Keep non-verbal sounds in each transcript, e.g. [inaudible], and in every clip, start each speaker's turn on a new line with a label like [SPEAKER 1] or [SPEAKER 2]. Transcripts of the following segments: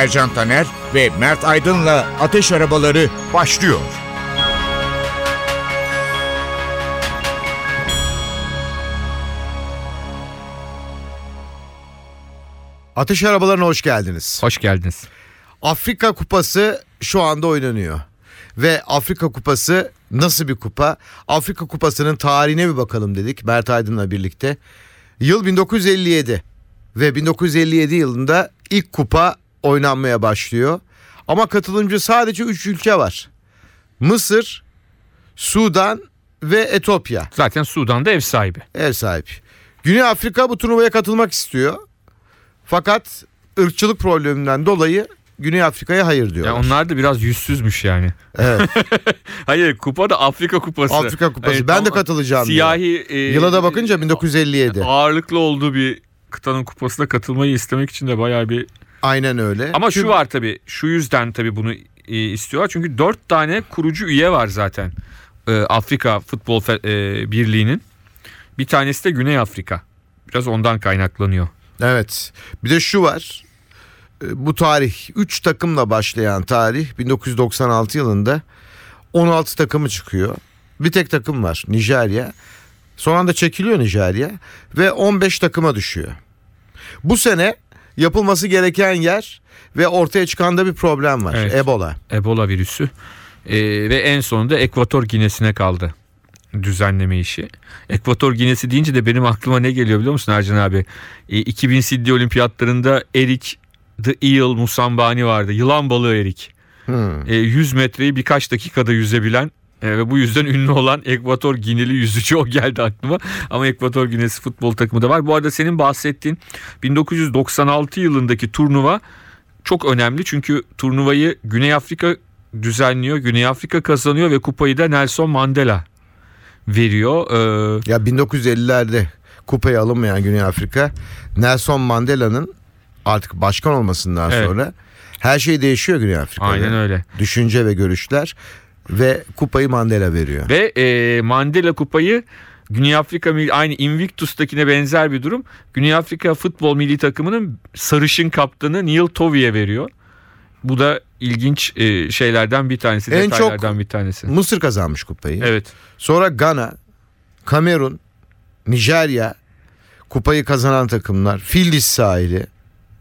[SPEAKER 1] Ercan Taner ve Mert Aydın'la Ateş Arabaları başlıyor.
[SPEAKER 2] Ateş arabalarına hoş geldiniz.
[SPEAKER 3] Hoş geldiniz.
[SPEAKER 2] Afrika Kupası şu anda oynanıyor. Ve Afrika Kupası nasıl bir kupa? Afrika Kupası'nın tarihine bir bakalım dedik Mert Aydın'la birlikte. Yıl 1957 ve 1957 yılında ilk kupa oynanmaya başlıyor. Ama katılımcı sadece 3 ülke var. Mısır, Sudan ve Etiyopya.
[SPEAKER 3] Zaten Sudan'da ev sahibi.
[SPEAKER 2] Ev sahibi. Güney Afrika bu turnuvaya katılmak istiyor. Fakat ırkçılık probleminden dolayı Güney Afrika'ya hayır diyorlar.
[SPEAKER 3] Ya onlar da biraz yüzsüzmüş yani.
[SPEAKER 2] Evet. [laughs]
[SPEAKER 3] Hayır kupa da Afrika kupası.
[SPEAKER 2] Afrika Kupası.
[SPEAKER 3] Evet,
[SPEAKER 2] ben de katılacağım.
[SPEAKER 3] Siyahi e,
[SPEAKER 2] Yıla da bakınca 1957.
[SPEAKER 3] ağırlıklı olduğu bir kıtanın kupasına katılmayı istemek için de bayağı bir
[SPEAKER 2] Aynen öyle.
[SPEAKER 3] ama şu
[SPEAKER 2] Çünkü-
[SPEAKER 3] var tabii şu yüzden tabii bunu e, istiyorlar çünkü dört tane kurucu üye var zaten E, Afrika Futbol e, Birliği'nin bir tanesi de Güney Afrika biraz ondan kaynaklanıyor.
[SPEAKER 2] Evet. Bir de şu var. Bu tarih 3 takımla başlayan tarih 1996 yılında 16 takımı çıkıyor. Bir tek takım var Nijerya. Son anda çekiliyor Nijerya ve 15 takıma düşüyor. Bu sene yapılması gereken yer ve ortaya çıkan da bir problem var.
[SPEAKER 3] Evet.
[SPEAKER 2] Ebola.
[SPEAKER 3] Ebola virüsü E, ve en sonunda Ekvator Ginesi'ne kaldı düzenleme işi. Ekvator Ginesi deyince de benim aklıma ne geliyor biliyor musun Ercan abi? E, 2000 Sydney Olimpiyatlarında Erik The Eel Musambani vardı. Yılan balığı Erik.
[SPEAKER 2] Hmm.
[SPEAKER 3] E, 100 metreyi birkaç dakikada yüzebilen ve bu yüzden ünlü olan Ekvator Gineli yüzücü o geldi aklıma. Ama Ekvator Ginesi futbol takımı da var. Bu arada senin bahsettiğin 1996 yılındaki turnuva çok önemli. Çünkü turnuvayı Güney Afrika düzenliyor. Güney Afrika kazanıyor ve kupayı da Nelson Mandela veriyor. Ee,
[SPEAKER 2] Ya 1950'lerde kupayı alınmayan Güney Afrika Nelson Mandela'nın artık başkan olmasından
[SPEAKER 3] Evet.
[SPEAKER 2] sonra her şey değişiyor Güney Afrika'da.
[SPEAKER 3] aynen öyle.
[SPEAKER 2] Düşünce ve görüşler ve kupayı Mandela veriyor.
[SPEAKER 3] Ve e, Mandela kupayı Güney Afrika aynı Invictus'takine benzer bir durum. Güney Afrika futbol milli takımının sarışın kaptanı Neil Tovey'e veriyor. Bu da ilginç e, şeylerden bir tanesi,
[SPEAKER 2] En
[SPEAKER 3] detaylardan bir tanesi.
[SPEAKER 2] Mısır kazanmış kupayı.
[SPEAKER 3] Evet.
[SPEAKER 2] Sonra Gana, Kamerun, Nijerya kupayı kazanan takımlar. Fildis sahili,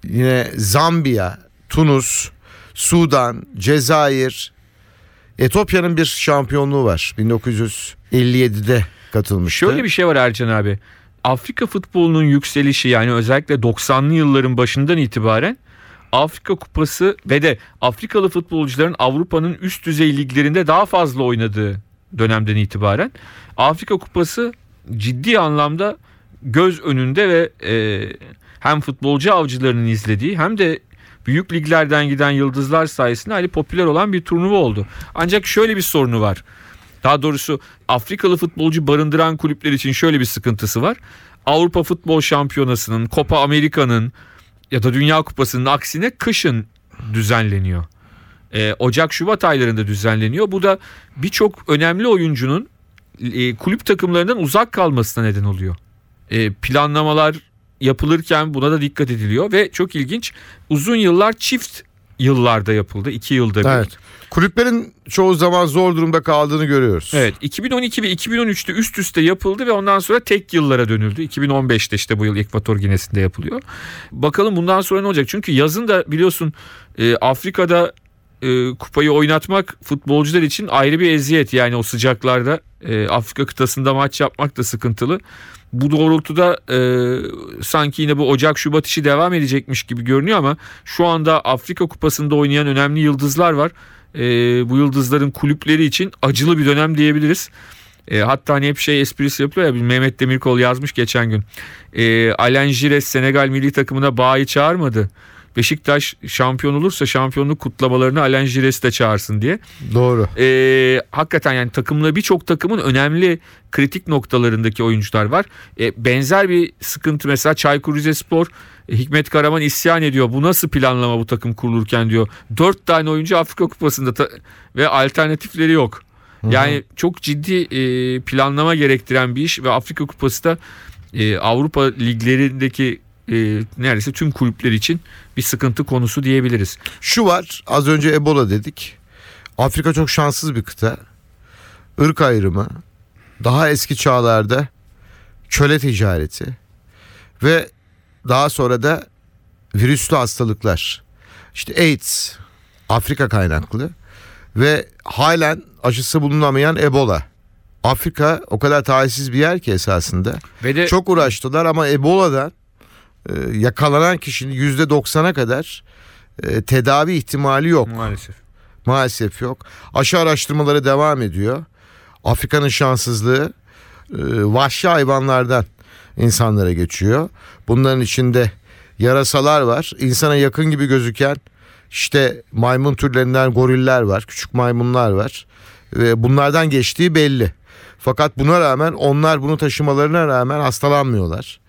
[SPEAKER 2] yine Zambiya, Tunus, Sudan, Cezayir, Etiyopya'nın bir şampiyonluğu var. 1957'de katılmıştı.
[SPEAKER 3] Şöyle bir şey var Ercan abi. Afrika futbolunun yükselişi yani özellikle 90'lı yılların başından itibaren Afrika Kupası ve de Afrikalı futbolcuların Avrupa'nın üst düzey liglerinde daha fazla oynadığı dönemden itibaren Afrika Kupası ciddi anlamda göz önünde ve e, hem futbolcu avcılarının izlediği hem de büyük liglerden giden yıldızlar sayesinde hali popüler olan bir turnuva oldu. Ancak şöyle bir sorunu var. Daha doğrusu Afrikalı futbolcu barındıran kulüpler için şöyle bir sıkıntısı var. Avrupa Futbol Şampiyonası'nın, Copa Amerika'nın ya da Dünya Kupası'nın aksine kışın düzenleniyor. Ee, Ocak-Şubat aylarında düzenleniyor. Bu da birçok önemli oyuncunun e, kulüp takımlarından uzak kalmasına neden oluyor. E, planlamalar yapılırken buna da dikkat ediliyor ve çok ilginç uzun yıllar çift yıllarda yapıldı. iki yılda bir.
[SPEAKER 2] Evet. Kulüplerin çoğu zaman zor durumda kaldığını görüyoruz.
[SPEAKER 3] Evet 2012 ve 2013'te üst üste yapıldı ve ondan sonra tek yıllara dönüldü. 2015'te işte bu yıl Ekvator Ginesi'nde yapılıyor. Bakalım bundan sonra ne olacak? Çünkü yazın da biliyorsun e, Afrika'da e, kupayı oynatmak futbolcular için ayrı bir eziyet. Yani o sıcaklarda e, Afrika kıtasında maç yapmak da sıkıntılı. Bu doğrultuda e, sanki yine bu Ocak Şubat işi devam edecekmiş gibi görünüyor ama şu anda Afrika Kupası'nda oynayan önemli yıldızlar var. E, bu yıldızların kulüpleri için acılı bir dönem diyebiliriz. E, hatta hani hep şey esprisi yapıyor ya Mehmet Demirkol yazmış geçen gün. E, Alain Gires Senegal milli takımına bağı çağırmadı. Beşiktaş şampiyon olursa şampiyonluk kutlamalarını Alain Jires'i de çağırsın diye.
[SPEAKER 2] Doğru.
[SPEAKER 3] Ee, hakikaten yani takımla birçok takımın önemli kritik noktalarındaki oyuncular var. Ee, benzer bir sıkıntı mesela Çaykur Rizespor e, Hikmet Karaman isyan ediyor. Bu nasıl planlama bu takım kurulurken diyor. Dört tane oyuncu Afrika Kupası'nda ta- ve alternatifleri yok. Yani çok ciddi e, planlama gerektiren bir iş ve Afrika Kupası da e, Avrupa liglerindeki e, neredeyse tüm kulüpler için bir sıkıntı konusu diyebiliriz.
[SPEAKER 2] Şu var az önce Ebola dedik. Afrika çok şanssız bir kıta. Irk ayrımı, daha eski çağlarda köle ticareti ve daha sonra da virüslü hastalıklar. İşte AIDS Afrika kaynaklı ve halen aşısı bulunamayan Ebola. Afrika o kadar talihsiz bir yer ki esasında.
[SPEAKER 3] Ve de
[SPEAKER 2] Çok uğraştılar ama Ebola'dan e, yakalanan kişinin yüzde doksana kadar e, tedavi ihtimali yok.
[SPEAKER 3] maalesef.
[SPEAKER 2] Maalesef yok. Aşı araştırmaları devam ediyor. Afrika'nın şanssızlığı e, vahşi hayvanlardan insanlara geçiyor. Bunların içinde yarasalar var. İnsana yakın gibi gözüken işte maymun türlerinden goriller var. Küçük maymunlar var. Ve bunlardan geçtiği belli. Fakat buna rağmen onlar bunu taşımalarına rağmen hastalanmıyorlar.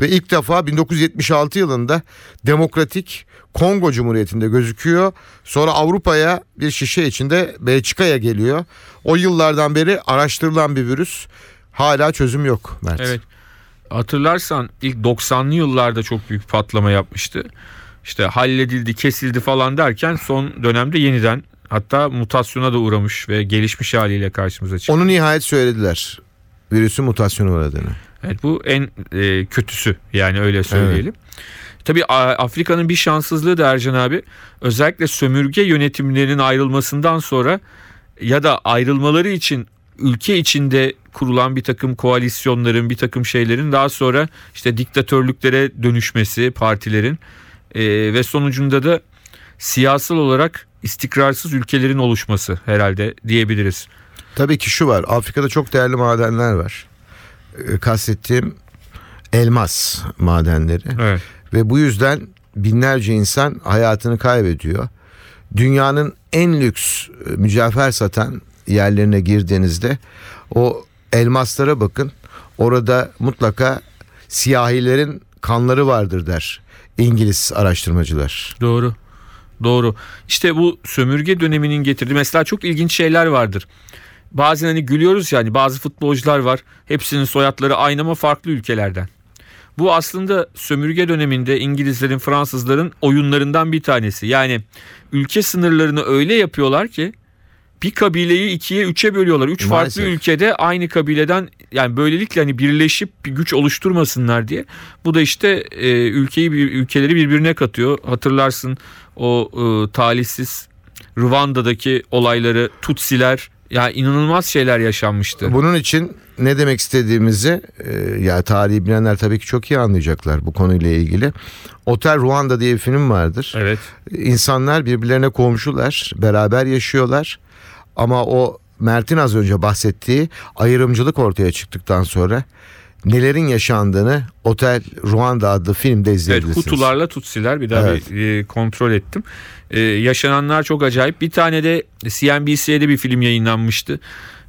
[SPEAKER 2] Ve ilk defa 1976 yılında Demokratik Kongo Cumhuriyeti'nde gözüküyor. Sonra Avrupa'ya bir şişe içinde Belçika'ya geliyor. O yıllardan beri araştırılan bir virüs. Hala çözüm yok Mert.
[SPEAKER 3] Evet. Hatırlarsan ilk 90'lı yıllarda çok büyük patlama yapmıştı. İşte halledildi, kesildi falan derken son dönemde yeniden hatta mutasyona da uğramış ve gelişmiş haliyle karşımıza çıktı.
[SPEAKER 2] Onu nihayet söylediler. Virüsün mutasyonu uğradığını.
[SPEAKER 3] Evet bu en e, kötüsü yani öyle söyleyelim. Tabii A- Afrika'nın bir şanssızlığı da Ercan abi özellikle sömürge yönetimlerinin ayrılmasından sonra ya da ayrılmaları için ülke içinde kurulan bir takım koalisyonların bir takım şeylerin daha sonra işte diktatörlüklere dönüşmesi partilerin e, ve sonucunda da siyasal olarak istikrarsız ülkelerin oluşması herhalde diyebiliriz.
[SPEAKER 2] Tabii ki şu var. Afrika'da çok değerli madenler var. Ee, Kastettiğim elmas madenleri.
[SPEAKER 3] Evet.
[SPEAKER 2] Ve bu yüzden binlerce insan hayatını kaybediyor. Dünyanın en lüks e, mücevher satan yerlerine girdiğinizde o elmaslara bakın. Orada mutlaka siyahilerin kanları vardır der İngiliz araştırmacılar.
[SPEAKER 3] Doğru. Doğru. İşte bu sömürge döneminin getirdiği mesela çok ilginç şeyler vardır. Bazen hani gülüyoruz yani bazı futbolcular var. Hepsinin soyadları aynı ama farklı ülkelerden. Bu aslında sömürge döneminde İngilizlerin, Fransızların oyunlarından bir tanesi. Yani ülke sınırlarını öyle yapıyorlar ki bir kabileyi ikiye üçe bölüyorlar. Üç farklı
[SPEAKER 2] Maalesef.
[SPEAKER 3] ülkede aynı kabileden yani böylelikle hani birleşip bir güç oluşturmasınlar diye. Bu da işte e, ülkeyi ülkeleri birbirine katıyor. Hatırlarsın o e, talihsiz Rwanda'daki olayları Tutsiler ya inanılmaz şeyler yaşanmıştı.
[SPEAKER 2] Bunun için ne demek istediğimizi e, ya tarihi bilenler tabii ki çok iyi anlayacaklar bu konuyla ilgili. Otel Ruanda diye bir film vardır.
[SPEAKER 3] Evet.
[SPEAKER 2] İnsanlar birbirlerine komşular, beraber yaşıyorlar. Ama o Mert'in az önce bahsettiği ayrımcılık ortaya çıktıktan sonra nelerin yaşandığını Otel Ruanda adlı filmde
[SPEAKER 3] Evet
[SPEAKER 2] izleyebilirsiniz.
[SPEAKER 3] Hutularla Tutsiler bir daha
[SPEAKER 2] Evet.
[SPEAKER 3] bir e, kontrol ettim. E, yaşananlar çok acayip. Bir tane de CNBC'de bir film yayınlanmıştı.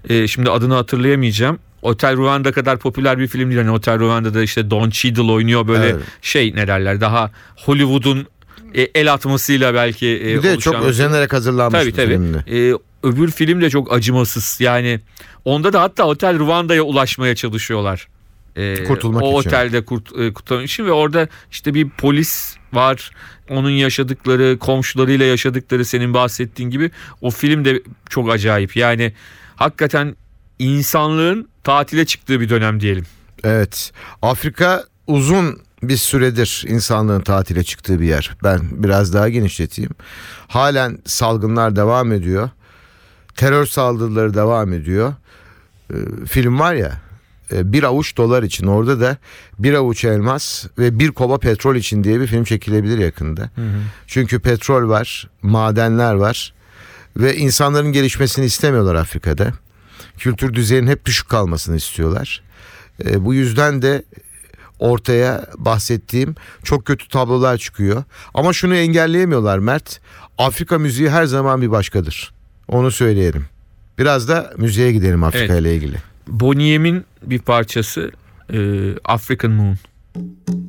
[SPEAKER 3] E, şimdi adını hatırlayamayacağım. Otel Rwanda kadar popüler bir film değil. Hani Otel Rwanda'da işte Don Cheadle oynuyor böyle
[SPEAKER 2] Evet.
[SPEAKER 3] şey ne derler daha Hollywood'un e, el atmasıyla belki e,
[SPEAKER 2] Bir de
[SPEAKER 3] oluşan
[SPEAKER 2] çok
[SPEAKER 3] bir
[SPEAKER 2] özenerek hazırlanmış
[SPEAKER 3] Tabii
[SPEAKER 2] bir
[SPEAKER 3] tabii.
[SPEAKER 2] filmdi.
[SPEAKER 3] Ee, öbür film de çok acımasız. Yani onda da hatta Otel Rwanda'ya ulaşmaya çalışıyorlar. Ee,
[SPEAKER 2] Kurtulmak
[SPEAKER 3] o
[SPEAKER 2] için.
[SPEAKER 3] otelde kurt, e, kurtulmak için ve orada işte bir polis var. Onun yaşadıkları, komşularıyla yaşadıkları senin bahsettiğin gibi o film de çok acayip. Yani hakikaten insanlığın tatile çıktığı bir dönem diyelim.
[SPEAKER 2] Evet. Afrika uzun bir süredir insanlığın tatile çıktığı bir yer. Ben biraz daha genişleteyim. Halen salgınlar devam ediyor. Terör saldırıları devam ediyor. Ee, film var ya e, bir avuç dolar için orada da bir avuç elmas ve bir kova petrol için diye bir film çekilebilir yakında. Çünkü petrol var, madenler var ve insanların gelişmesini istemiyorlar Afrika'da. Kültür düzeyinin hep düşük kalmasını istiyorlar. E, bu yüzden de ortaya bahsettiğim çok kötü tablolar çıkıyor. Ama şunu engelleyemiyorlar Mert. Afrika müziği her zaman bir başkadır. Onu söyleyelim. Biraz da müziğe gidelim Afrika
[SPEAKER 3] Evet.
[SPEAKER 2] ile ilgili.
[SPEAKER 3] Boney M'in bir parçası e, African Moon.
[SPEAKER 4] African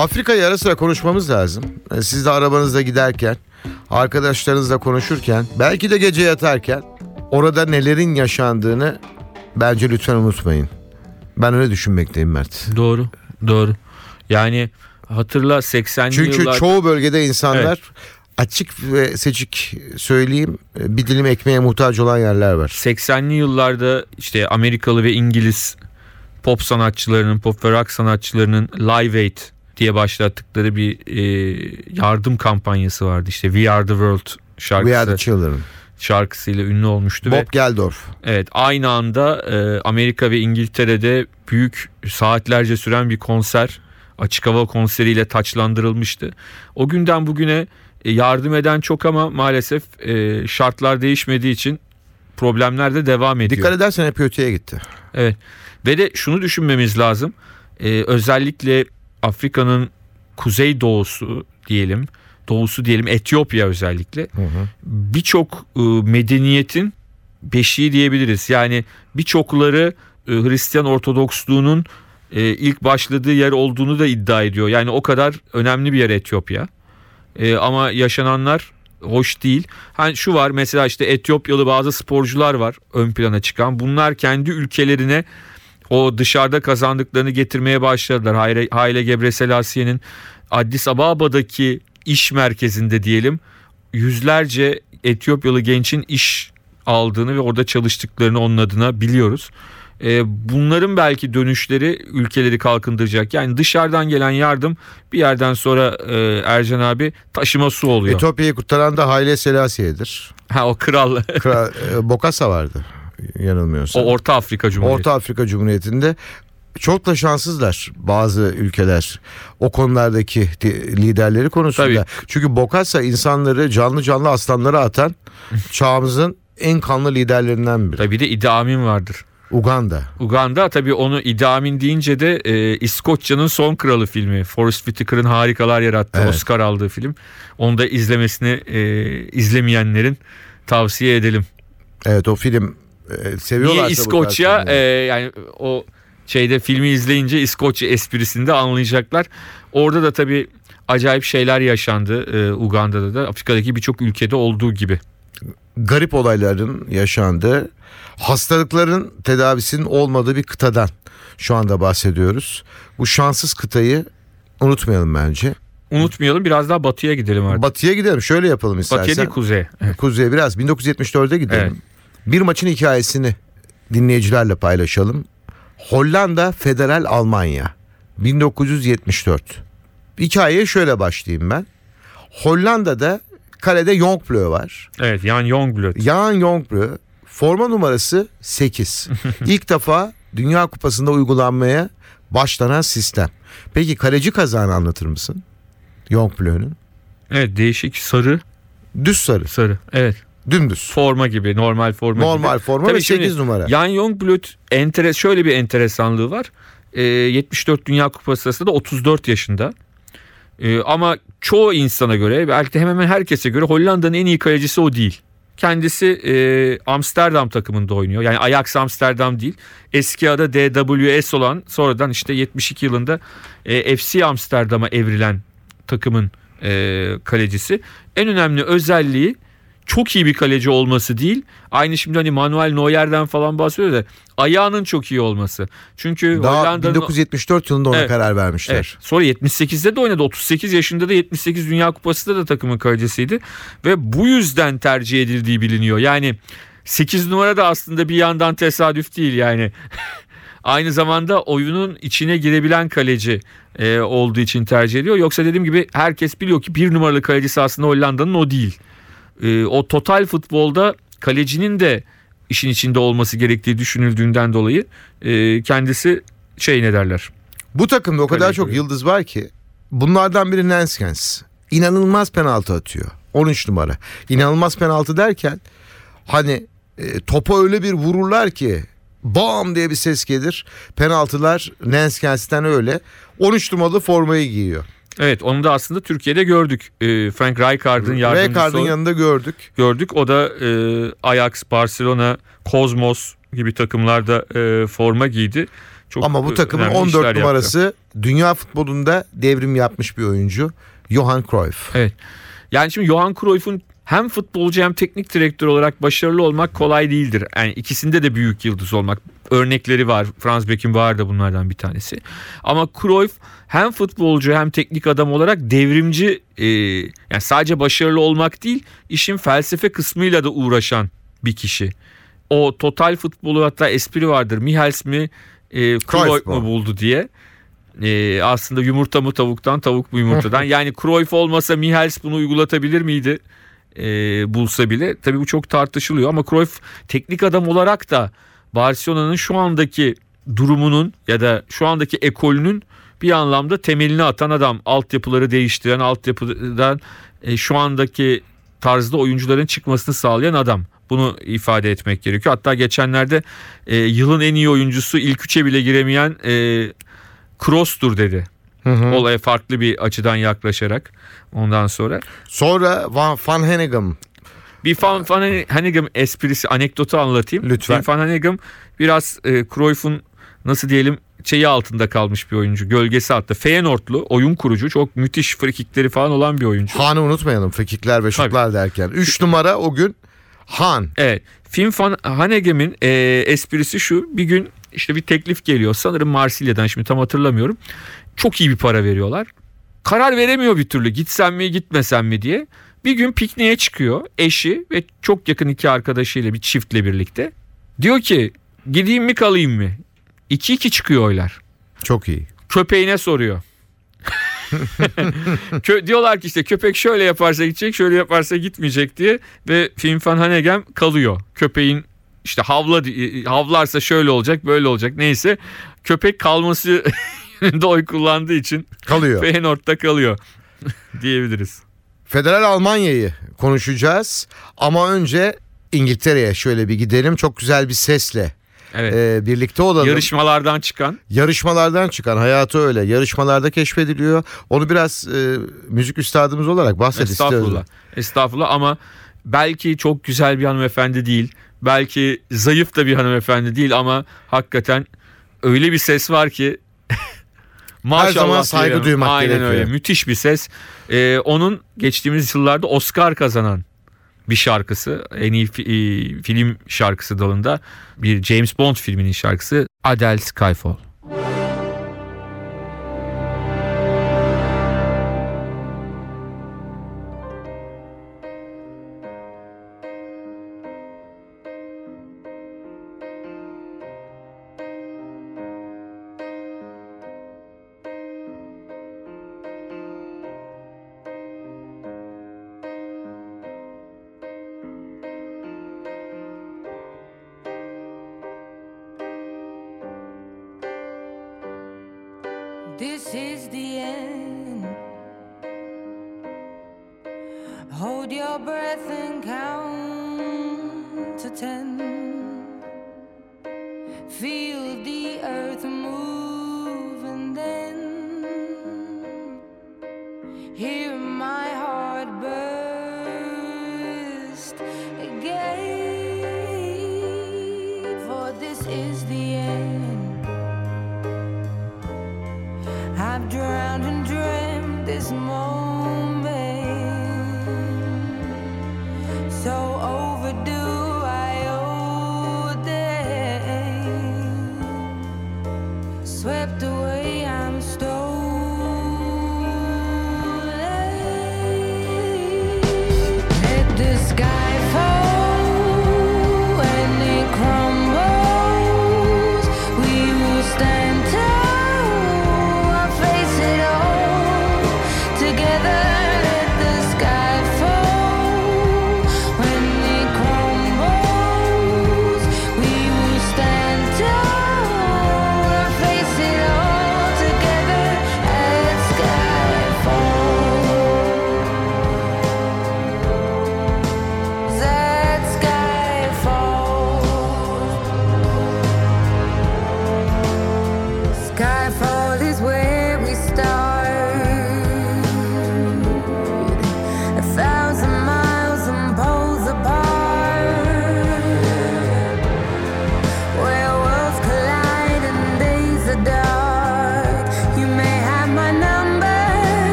[SPEAKER 2] Afrika'yı ara sıra konuşmamız lazım. E, Siz de arabanızda giderken, arkadaşlarınızla konuşurken, belki de gece yatarken orada nelerin yaşandığını bence lütfen unutmayın. Ben öyle düşünmekteyim Mert.
[SPEAKER 3] Doğru. Doğru. Yani hatırla 80'li
[SPEAKER 2] Çünkü
[SPEAKER 3] yıllar
[SPEAKER 2] çoğu bölgede insanlar açık ve seçik söyleyeyim e, bir dilim ekmeğe muhtaç olan yerler var.
[SPEAKER 3] 80'li yıllarda işte Amerikalı ve İngiliz pop sanatçılarının, pop ve rock sanatçılarının Live Aid diye başlattıkları bir e, yardım kampanyası vardı. İşte We Are The World
[SPEAKER 2] We Are The
[SPEAKER 3] şarkısı
[SPEAKER 2] Children.
[SPEAKER 3] şarkısıyla ünlü olmuştu ve
[SPEAKER 2] Bob Geldorf.
[SPEAKER 3] evet aynı anda e, Amerika ve İngiltere'de büyük saatlerce süren bir konser açık hava konseriyle taçlandırılmıştı. O günden bugüne e, yardım eden çok ama maalesef e, şartlar değişmediği için problemler de devam ediyor.
[SPEAKER 2] Dikkat edersen hep öteye gitti.
[SPEAKER 3] Evet. Ve de şunu düşünmemiz lazım. Ee, özellikle Afrika'nın kuzey doğusu diyelim, doğusu diyelim Etiyopya özellikle birçok e, medeniyetin beşiği diyebiliriz. Yani birçokları e, Hristiyan Ortodoksluğunun e, ilk başladığı yer olduğunu da iddia ediyor. Yani o kadar önemli bir yer Etiyopya. E, ama yaşananlar hoş değil. Hani şu var mesela işte Etiyopyalı bazı sporcular var ön plana çıkan. Bunlar kendi ülkelerine o dışarıda kazandıklarını getirmeye başladılar. Hayle, Hayle Gebreselasie'nin Addis Ababa'daki iş merkezinde diyelim yüzlerce Etiyopyalı gençin iş aldığını ve orada çalıştıklarını onun adına biliyoruz. Ee, bunların belki dönüşleri ülkeleri kalkındıracak. Yani dışarıdan gelen yardım bir yerden sonra e, Ercan abi taşıma su oluyor.
[SPEAKER 2] Etiyopya'yı kurtaran da Haile Selassiye'dir.
[SPEAKER 3] ha o kral.
[SPEAKER 2] Kral, e, Bokassa vardı yanılmıyorsam.
[SPEAKER 3] o Orta Afrika Cumhuriyeti.
[SPEAKER 2] Orta Afrika Cumhuriyeti'nde çok da şanssızlar bazı ülkeler o konulardaki liderleri konusunda. Çünkü Bokassa insanları canlı canlı aslanlara atan [laughs] çağımızın en kanlı liderlerinden biri.
[SPEAKER 3] Tabii bir de Idi Amin vardır.
[SPEAKER 2] Uganda.
[SPEAKER 3] Uganda tabii onu Idi Amin deyince de e, İskoçya'nın son kralı filmi. Forrest Whitaker'ın harikalar yarattığı
[SPEAKER 2] Evet.
[SPEAKER 3] Oscar aldığı film. Onu da izlemesini e, izlemeyenlerin tavsiye edelim.
[SPEAKER 2] Evet o film e, seviyorlarsa
[SPEAKER 3] Niye İskoçya e, yani o şeyde filmi izleyince İskoçya esprisini de anlayacaklar. Orada da tabii acayip şeyler yaşandı e, Uganda'da da Afrika'daki birçok ülkede olduğu gibi.
[SPEAKER 2] garip olayların yaşandığı, hastalıkların tedavisinin olmadığı bir kıtadan şu anda bahsediyoruz. Bu şanssız kıtayı unutmayalım bence.
[SPEAKER 3] Unutmayalım biraz daha batıya gidelim artık.
[SPEAKER 2] Batıya gidelim. Şöyle yapalım
[SPEAKER 3] batıya
[SPEAKER 2] istersen.
[SPEAKER 3] değil kuzeye. Evet.
[SPEAKER 2] Kuzey'e biraz 1974'e gidelim.
[SPEAKER 3] Evet.
[SPEAKER 2] Bir maçın hikayesini dinleyicilerle paylaşalım. Hollanda Federal Almanya 1974. Hikayeye şöyle başlayayım ben. Hollanda'da kalede Jongbloed var.
[SPEAKER 3] Evet Jan Youngblood.
[SPEAKER 2] Jan Jongbloed forma numarası 8. [laughs] İlk defa Dünya Kupası'nda uygulanmaya başlanan sistem. Peki kaleci kazanı anlatır mısın? Jongbloed'un.
[SPEAKER 3] Evet değişik sarı
[SPEAKER 2] Düz sarı,
[SPEAKER 3] sarı. Evet.
[SPEAKER 2] Dümdüz.
[SPEAKER 3] forma gibi normal forma
[SPEAKER 2] Normal
[SPEAKER 3] gibi.
[SPEAKER 2] forma
[SPEAKER 3] Tabii
[SPEAKER 2] ve
[SPEAKER 3] şimdi
[SPEAKER 2] 8 numara.
[SPEAKER 3] Jan Youngblood enteres şöyle bir enteresanlığı var. Ee, 74 Dünya Kupası sırasında da 34 yaşında. Ee, ama çoğu insana göre belki de hemen hemen herkese göre Hollanda'nın en iyi kalecisi o değil. Kendisi e, Amsterdam takımında oynuyor. Yani Ajax Amsterdam değil. Eski adı DWS olan sonradan işte 72 yılında e, FC Amsterdam'a evrilen takımın e, kalecisi. En önemli özelliği çok iyi bir kaleci olması değil. Aynı şimdi hani Manuel Neuer'den falan bahsediyor da ayağının çok iyi olması. Çünkü
[SPEAKER 2] Daha
[SPEAKER 3] Hollanda'nın
[SPEAKER 2] 1974 yılında ona
[SPEAKER 3] Evet.
[SPEAKER 2] karar vermişler.
[SPEAKER 3] Evet. Sonra 78'de de oynadı. 38 yaşında da 78 Dünya Kupası'nda da takımın kalecisiydi. Ve bu yüzden tercih edildiği biliniyor. Yani 8 numara da aslında bir yandan tesadüf değil yani. [laughs] Aynı zamanda oyunun içine girebilen kaleci e, olduğu için tercih ediyor. Yoksa dediğim gibi herkes biliyor ki bir numaralı kalecisi aslında Hollanda'nın o değil. E, o total futbolda kalecinin de işin içinde olması gerektiği düşünüldüğünden dolayı e, kendisi şey ne derler
[SPEAKER 2] Bu takımda o kadar
[SPEAKER 3] Kaleci
[SPEAKER 2] çok yıldız var ki bunlardan biri Nenskens. İnanılmaz penaltı atıyor. 13 numara. İnanılmaz penaltı derken hani e, topa öyle bir vururlar ki bam diye bir ses gelir. Penaltılar Nenskens'ten öyle. 13 numaralı formayı giyiyor.
[SPEAKER 3] Evet onu da aslında Türkiye'de gördük. Ee, Frank Rijkaard'ın yardımcısı
[SPEAKER 2] Rijkaard'ın yanında gördük.
[SPEAKER 3] gördük. O da e, Ajax, Barcelona, Kozmos gibi takımlarda e, forma giydi. Çok
[SPEAKER 2] Ama bu
[SPEAKER 3] e,
[SPEAKER 2] takımın
[SPEAKER 3] önemli
[SPEAKER 2] 14
[SPEAKER 3] işler yaptı.
[SPEAKER 2] numarası dünya futbolunda devrim yapmış bir oyuncu. Johan Cruyff.
[SPEAKER 3] Evet. Yani şimdi Johan Cruyff'un hem futbolcu hem teknik direktör olarak başarılı olmak kolay değildir. Yani ikisinde de büyük yıldız olmak. Örnekleri var. Franz Beckenbauer da bunlardan bir tanesi. Ama Cruyff hem futbolcu hem teknik adam olarak devrimci e, yani sadece başarılı olmak değil işin felsefe kısmıyla da uğraşan bir kişi. O total futbolu hatta espri vardır. Michels mi e, Cruyff mu buldu diye. E, aslında yumurta mı tavuktan tavuk mu yumurtadan. [laughs] yani Cruyff olmasa Michels bunu uygulatabilir miydi? E, bulsa bile. Tabii bu çok tartışılıyor ama Cruyff teknik adam olarak da Barcelona'nın şu andaki durumunun ya da şu andaki ekolünün bir anlamda temelini atan adam. Altyapıları değiştiren, altyapıdan e, şu andaki tarzda oyuncuların çıkmasını sağlayan adam. Bunu ifade etmek gerekiyor. Hatta geçenlerde e, yılın en iyi oyuncusu ilk üçe bile giremeyen e, Kroos'tur dedi. Olaya farklı bir açıdan yaklaşarak ondan sonra.
[SPEAKER 2] Sonra Van, Van Hanegem
[SPEAKER 3] Bir Van, Van Hanegem esprisi anekdotu anlatayım.
[SPEAKER 2] Lütfen.
[SPEAKER 3] Van Hanegem biraz e, Cruyff'un nasıl diyelim şeyi altında kalmış bir oyuncu. Gölgesi altında. Feyenoordlu oyun kurucu. Çok müthiş frikikleri falan olan bir oyuncu.
[SPEAKER 2] Han'ı unutmayalım frikikler ve şutlar derken. 3 numara o gün Han.
[SPEAKER 3] Evet. Film Van Hanegem'in e, esprisi şu. Bir gün işte bir teklif geliyor. Sanırım Marsilya'dan şimdi tam hatırlamıyorum. Çok iyi bir para veriyorlar. Karar veremiyor bir türlü. Gitsem mi gitmesem mi diye. Bir gün pikniğe çıkıyor. Eşi ve çok yakın iki arkadaşıyla bir çiftle birlikte. Diyor ki gideyim mi kalayım mı? 2-2 çıkıyor oylar.
[SPEAKER 2] Çok iyi.
[SPEAKER 3] Köpeğine soruyor. [laughs] Kö- diyorlar ki işte köpek şöyle yaparsa gidecek şöyle yaparsa gitmeyecek diye ve Film Van Hanegem kalıyor. Köpeğin işte havla havlarsa şöyle olacak böyle olacak neyse köpek kalması [laughs] yönünde oy kullandığı için
[SPEAKER 2] Kalıyor.
[SPEAKER 3] Feyenoord'da kalıyor [laughs] diyebiliriz.
[SPEAKER 2] Federal Almanya'yı konuşacağız ama önce İngiltere'ye şöyle bir gidelim. Çok güzel bir sesle
[SPEAKER 3] Evet.
[SPEAKER 2] e, birlikte olalım.
[SPEAKER 3] Yarışmalardan çıkan
[SPEAKER 2] Yarışmalardan çıkan hayatı öyle. Yarışmalarda keşfediliyor. Onu biraz e, müzik üstadımız olarak bahset
[SPEAKER 3] Estağfurullah.
[SPEAKER 2] istiyorum.
[SPEAKER 3] Estağfurullah ama belki çok güzel bir hanımefendi değil. Belki zayıf da bir hanımefendi değil ama hakikaten öyle bir ses var ki maşallah
[SPEAKER 2] zaman saygı
[SPEAKER 3] diyelim.
[SPEAKER 2] duymak
[SPEAKER 3] Aynen
[SPEAKER 2] gerekiyor.
[SPEAKER 3] öyle. Müthiş bir ses. Ee, onun geçtiğimiz yıllarda Oscar kazanan bir şarkısı. En iyi fi- e, film şarkısı dalında bir James Bond filminin şarkısı Adele Skyfall.
[SPEAKER 4] Hold your breath and count to ten. Feel the earth move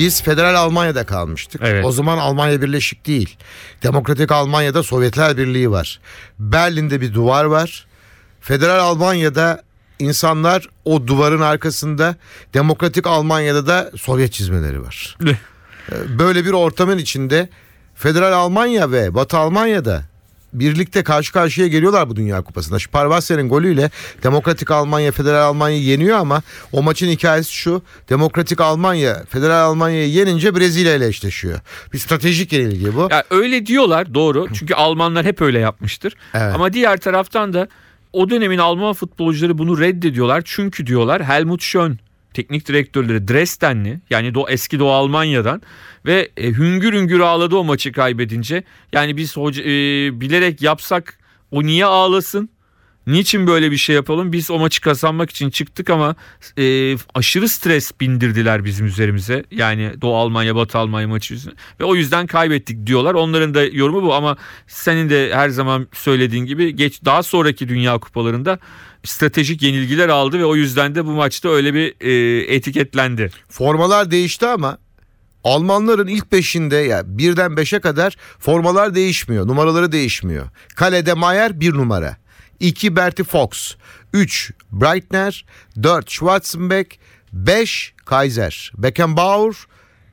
[SPEAKER 2] Biz federal Almanya'da kalmıştık.
[SPEAKER 3] Evet.
[SPEAKER 2] O zaman Almanya birleşik değil. Demokratik Almanya'da Sovyetler Birliği var. Berlin'de bir duvar var. Federal Almanya'da insanlar o duvarın arkasında, Demokratik Almanya'da da Sovyet çizmeleri var. Ee, Böyle bir ortamın içinde Federal Almanya ve Batı Almanya'da birlikte karşı karşıya geliyorlar bu Dünya Kupası'nda. Şu Parvasser'in golüyle Demokratik Almanya Federal Almanya'yı yeniyor ama o maçın hikayesi şu. Demokratik Almanya Federal Almanya'yı yenince Brezilya ile eşleşiyor. Bir stratejik yenilgi bu.
[SPEAKER 3] Ya öyle diyorlar doğru. Çünkü Almanlar hep öyle yapmıştır.
[SPEAKER 2] Evet.
[SPEAKER 3] Ama diğer taraftan da o dönemin Alman futbolcuları bunu reddediyorlar. Çünkü diyorlar Helmut Schön teknik direktörleri Dresdenli yani do eski Doğu Almanya'dan ve e, hüngür hüngür ağladı o maçı kaybedince. Yani biz hoca, e, bilerek yapsak o niye ağlasın? Niçin böyle bir şey yapalım? Biz o maçı kazanmak için çıktık ama e, aşırı stres bindirdiler bizim üzerimize. Yani Doğu Almanya, Batı Almanya maçı yüzünden. Ve o yüzden kaybettik diyorlar. Onların da yorumu bu ama senin de her zaman söylediğin gibi geç daha sonraki Dünya Kupalarında stratejik yenilgiler aldı ve o yüzden de bu maçta öyle bir e, etiketlendi.
[SPEAKER 2] Formalar değişti ama Almanların ilk beşinde ya birden beşe kadar formalar değişmiyor. Numaraları değişmiyor. Kalede Mayer bir numara. 2 Berti Fox. 3 Breitner. 4 Schwarzenbeck. 5 Kaiser. Beckenbauer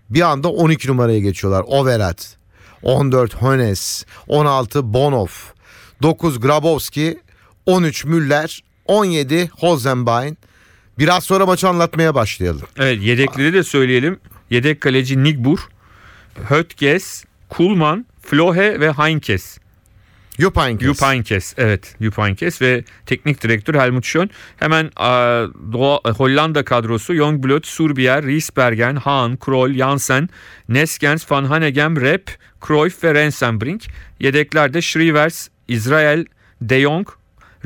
[SPEAKER 2] bir anda 12 numaraya geçiyorlar. Overat. 14 Hones. 16 Bonhoff. 9 Grabowski. 13 Müller. 17 Hosenbein. Biraz sonra maçı anlatmaya başlayalım.
[SPEAKER 3] Evet yedekleri de söyleyelim. Yedek kaleci Nigbur, Hötges, Kulman, Flohe ve Heinkes.
[SPEAKER 2] Jupp Heynckes.
[SPEAKER 3] Jupp Heynckes evet Jupp Heynckes ve teknik direktör Helmut Schön. Hemen a, Doğa- Hollanda kadrosu Youngblood, Surbier, Riesbergen, Hahn, Krol, Jansen, Neskens, Van Hanegem, Rep, Cruyff ve Rensenbrink. Yedeklerde Schrivers, Israel, De Jong,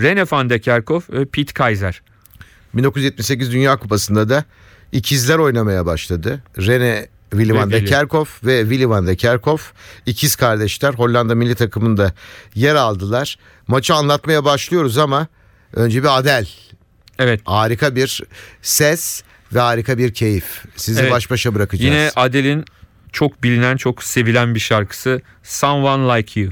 [SPEAKER 3] Rene van de Kerkhoff ve Piet Kaiser.
[SPEAKER 2] 1978 Dünya Kupası'nda da ikizler oynamaya başladı. Rene Willy van de. Kerkhoff ve Willy van de Kerkhoff ikiz kardeşler Hollanda milli takımında yer aldılar. Maçı anlatmaya başlıyoruz ama önce bir Adel.
[SPEAKER 3] Evet
[SPEAKER 2] Harika bir ses ve harika bir keyif. Sizi
[SPEAKER 3] Evet.
[SPEAKER 2] baş başa bırakacağız.
[SPEAKER 3] Yine Adele'in çok bilinen, çok sevilen bir şarkısı Someone Like You.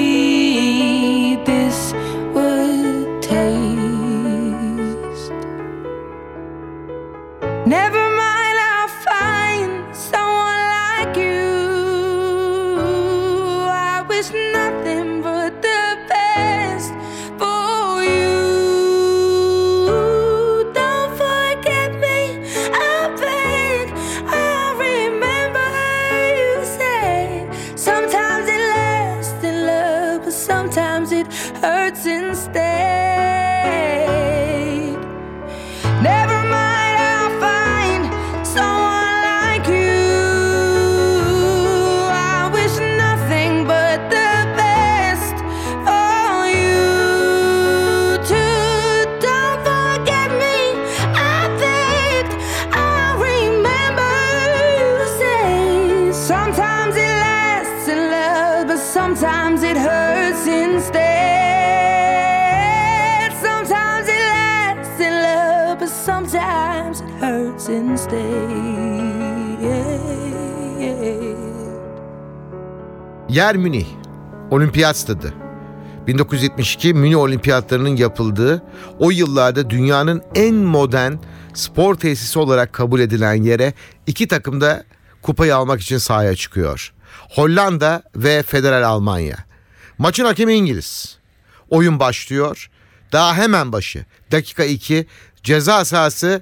[SPEAKER 2] Yer Münih, Olimpiyat Stadı. 1972 Münih Olimpiyatlarının yapıldığı, o yıllarda dünyanın en modern spor tesisi olarak kabul edilen yere iki takım da kupayı almak için sahaya çıkıyor. Hollanda ve Federal Almanya. Maçın hakemi İngiliz. Oyun başlıyor. Daha hemen başı. Dakika 2 ceza sahası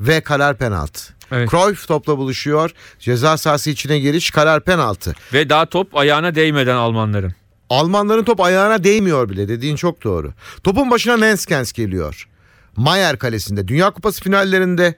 [SPEAKER 2] ve karar penaltı.
[SPEAKER 3] Evet.
[SPEAKER 2] Cruyff topla buluşuyor. Ceza sahası içine giriş karar penaltı.
[SPEAKER 3] Ve daha top ayağına değmeden Almanların.
[SPEAKER 2] Almanların top ayağına değmiyor bile dediğin çok doğru. Topun başına Nenskens geliyor. Mayer kalesinde Dünya Kupası finallerinde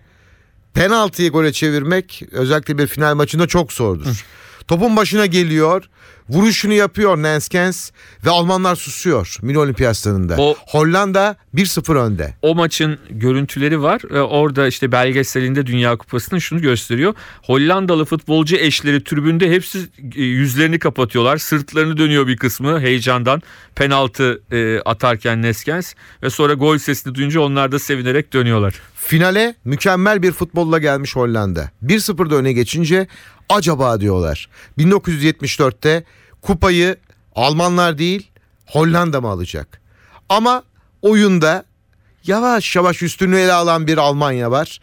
[SPEAKER 2] penaltıyı gole çevirmek özellikle bir final maçında çok zordur. Topun başına geliyor. Vuruşunu yapıyor Nenskens ve Almanlar susuyor Milli Olimpiyat Stadında.
[SPEAKER 3] O-
[SPEAKER 2] Hollanda 1-0 önde.
[SPEAKER 3] O maçın görüntüleri var. Ee, Orada işte belgeselinde Dünya Kupası'nın şunu gösteriyor. Hollandalı futbolcu eşleri tribünde hepsi e, yüzlerini kapatıyorlar. Sırtlarını dönüyor bir kısmı heyecandan. Penaltı e, atarken Neskens ve sonra gol sesini duyunca onlar da sevinerek dönüyorlar.
[SPEAKER 2] Finale mükemmel bir futbolla gelmiş Hollanda. 1-0'da öne geçince acaba diyorlar. 1974'te kupayı Almanlar değil Hollanda mı alacak? Ama oyunda yavaş yavaş üstünlüğü ele alan bir Almanya var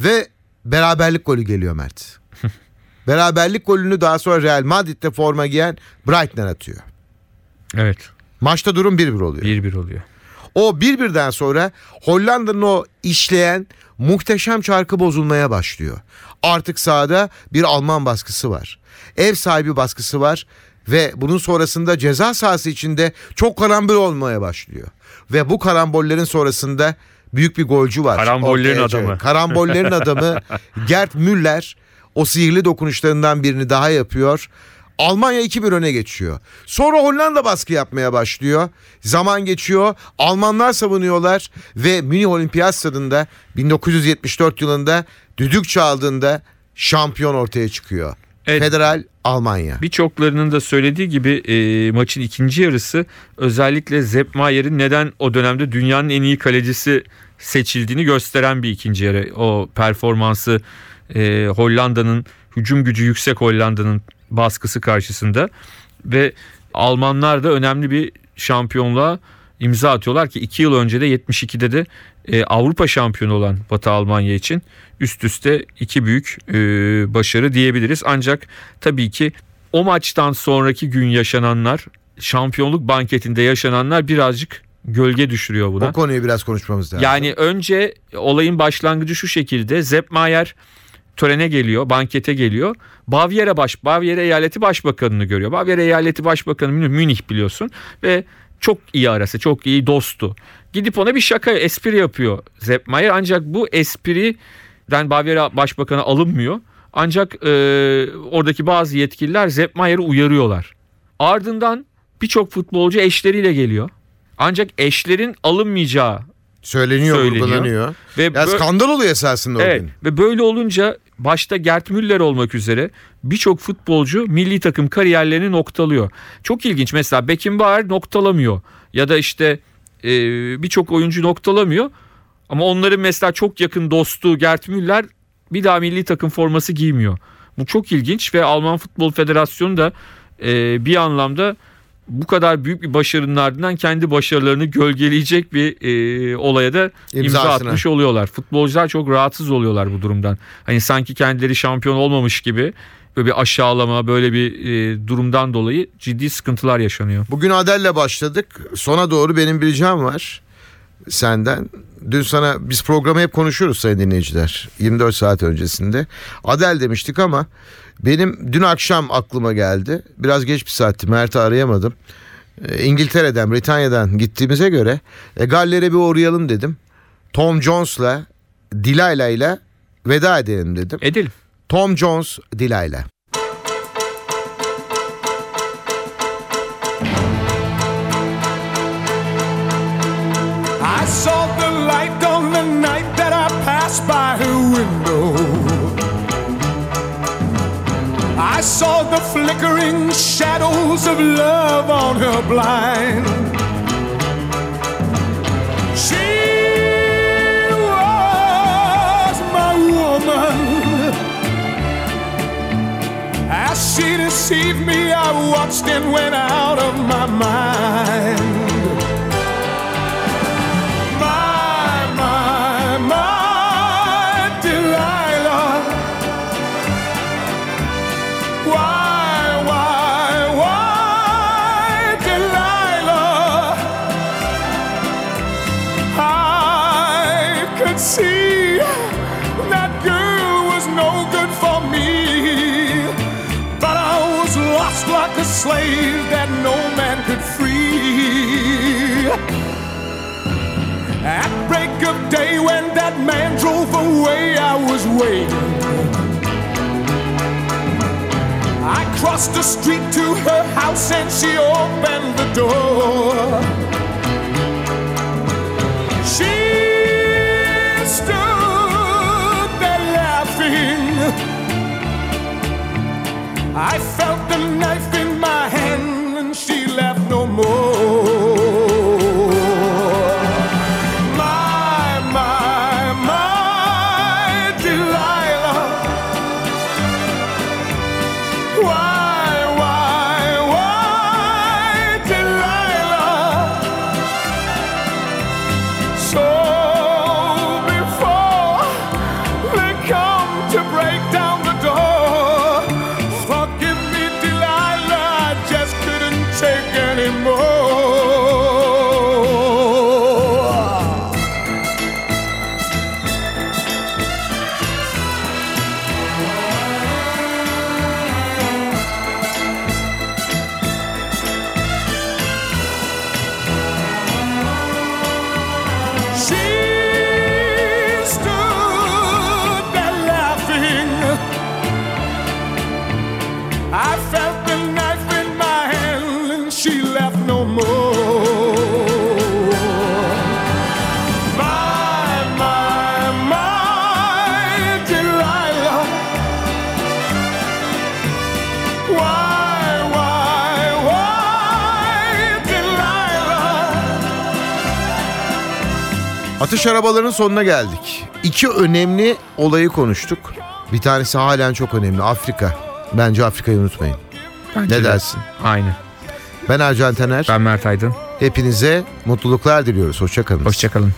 [SPEAKER 2] ve beraberlik golü geliyor Mert. [laughs] beraberlik golünü daha sonra Real Madrid'de forma giyen Brighton atıyor.
[SPEAKER 3] Evet.
[SPEAKER 2] Maçta durum 1-1 oluyor.
[SPEAKER 3] 1-1 oluyor.
[SPEAKER 2] O bir birden sonra Hollanda'nın o işleyen muhteşem çarkı bozulmaya başlıyor. Artık sahada bir Alman baskısı var. Ev sahibi baskısı var ve bunun sonrasında ceza sahası içinde çok karambol olmaya başlıyor. Ve bu karambollerin sonrasında büyük bir golcü var.
[SPEAKER 3] Karambollerin
[SPEAKER 2] Ortaya
[SPEAKER 3] adamı.
[SPEAKER 2] Karambollerin adamı [laughs] Gerd Müller o sihirli dokunuşlarından birini daha yapıyor. Almanya 2-1 öne geçiyor. Sonra Hollanda baskı yapmaya başlıyor. Zaman geçiyor. Almanlar savunuyorlar ve Münih Olimpiyat Stadında 1974 yılında düdük çaldığında şampiyon ortaya çıkıyor.
[SPEAKER 3] Evet.
[SPEAKER 2] Federal Almanya.
[SPEAKER 3] Birçoklarının da söylediği gibi e, maçın ikinci yarısı özellikle Sepp Mayer'in neden o dönemde dünyanın en iyi kalecisi seçildiğini gösteren bir ikinci yarı. O performansı e, Hollanda'nın hücum gücü yüksek Hollanda'nın baskısı karşısında ve Almanlar da önemli bir şampiyonluğa imza atıyorlar ki 2 yıl önce de 72'de de e, Avrupa şampiyonu olan Batı Almanya için üst üste iki büyük e, başarı diyebiliriz. Ancak tabii ki o maçtan sonraki gün yaşananlar şampiyonluk banketinde yaşananlar birazcık gölge düşürüyor buna.
[SPEAKER 2] O konuyu biraz konuşmamız lazım.
[SPEAKER 3] Yani önce olayın başlangıcı şu şekilde. Sepp Mayer törene geliyor, bankete geliyor. Bavyera baş Bavyera eyaleti başbakanını görüyor. Bavyera eyaleti başbakanı Münih, biliyorsun ve çok iyi arası, çok iyi dostu. Gidip ona bir şaka, espri yapıyor Sepp Mayer. Ancak bu espriden Bavyera başbakanı alınmıyor. Ancak e, oradaki bazı yetkililer Sepp Mayer'ı uyarıyorlar. Ardından birçok futbolcu eşleriyle geliyor. Ancak eşlerin alınmayacağı
[SPEAKER 2] söyleniyor,
[SPEAKER 3] söyleniyor.
[SPEAKER 2] vurgulanıyor.
[SPEAKER 3] ve
[SPEAKER 2] Ya skandal oluyor esasında o
[SPEAKER 3] Evet
[SPEAKER 2] gün.
[SPEAKER 3] ve böyle olunca başta Gert Müller olmak üzere birçok futbolcu milli takım kariyerlerini noktalıyor. Çok ilginç mesela Beckenbauer noktalamıyor ya da işte e, birçok oyuncu noktalamıyor. Ama onların mesela çok yakın dostu Gert Müller bir daha milli takım forması giymiyor. Bu çok ilginç ve Alman Futbol Federasyonu da e, bir anlamda bu kadar büyük bir başarının ardından kendi başarılarını gölgeleyecek bir e, olaya da imza
[SPEAKER 2] İmzasını.
[SPEAKER 3] atmış oluyorlar. Futbolcular çok rahatsız oluyorlar bu durumdan. Hani sanki kendileri şampiyon olmamış gibi böyle bir aşağılama böyle bir e, durumdan dolayı ciddi sıkıntılar yaşanıyor.
[SPEAKER 2] Bugün Adel'le başladık. Sona doğru benim bir ricam var senden. Dün sana biz programı hep konuşuyoruz sayın dinleyiciler. 24 saat öncesinde. Adel demiştik ama benim dün akşam aklıma geldi. Biraz geç bir saatti. Mert'i arayamadım. Ee, İngiltere'den, Britanya'dan gittiğimize göre e, Galler'e bir uğrayalım dedim. Tom Jones'la, Delilah'la veda edelim dedim.
[SPEAKER 3] Edelim.
[SPEAKER 2] Tom Jones, Delilah.
[SPEAKER 5] I saw the flickering shadows of love on her blind. She was my woman. As she deceived me, I watched and went out of my mind. Could see that girl was no good for me. But I was lost like a slave that no man could free. At break of day, when that man drove away, I was waiting. I crossed the street to her house and she opened the door. I felt the knife
[SPEAKER 2] Atış arabalarının sonuna geldik. İki önemli olayı konuştuk. Bir tanesi halen çok önemli. Afrika. Bence Afrika'yı unutmayın.
[SPEAKER 3] Bence
[SPEAKER 2] Ne
[SPEAKER 3] de.
[SPEAKER 2] dersin?
[SPEAKER 3] Aynen.
[SPEAKER 2] Ben Ercan Taner.
[SPEAKER 3] Ben Mert Aydın.
[SPEAKER 2] Hepinize mutluluklar diliyoruz. Hoşçakalın.
[SPEAKER 3] Hoşçakalın.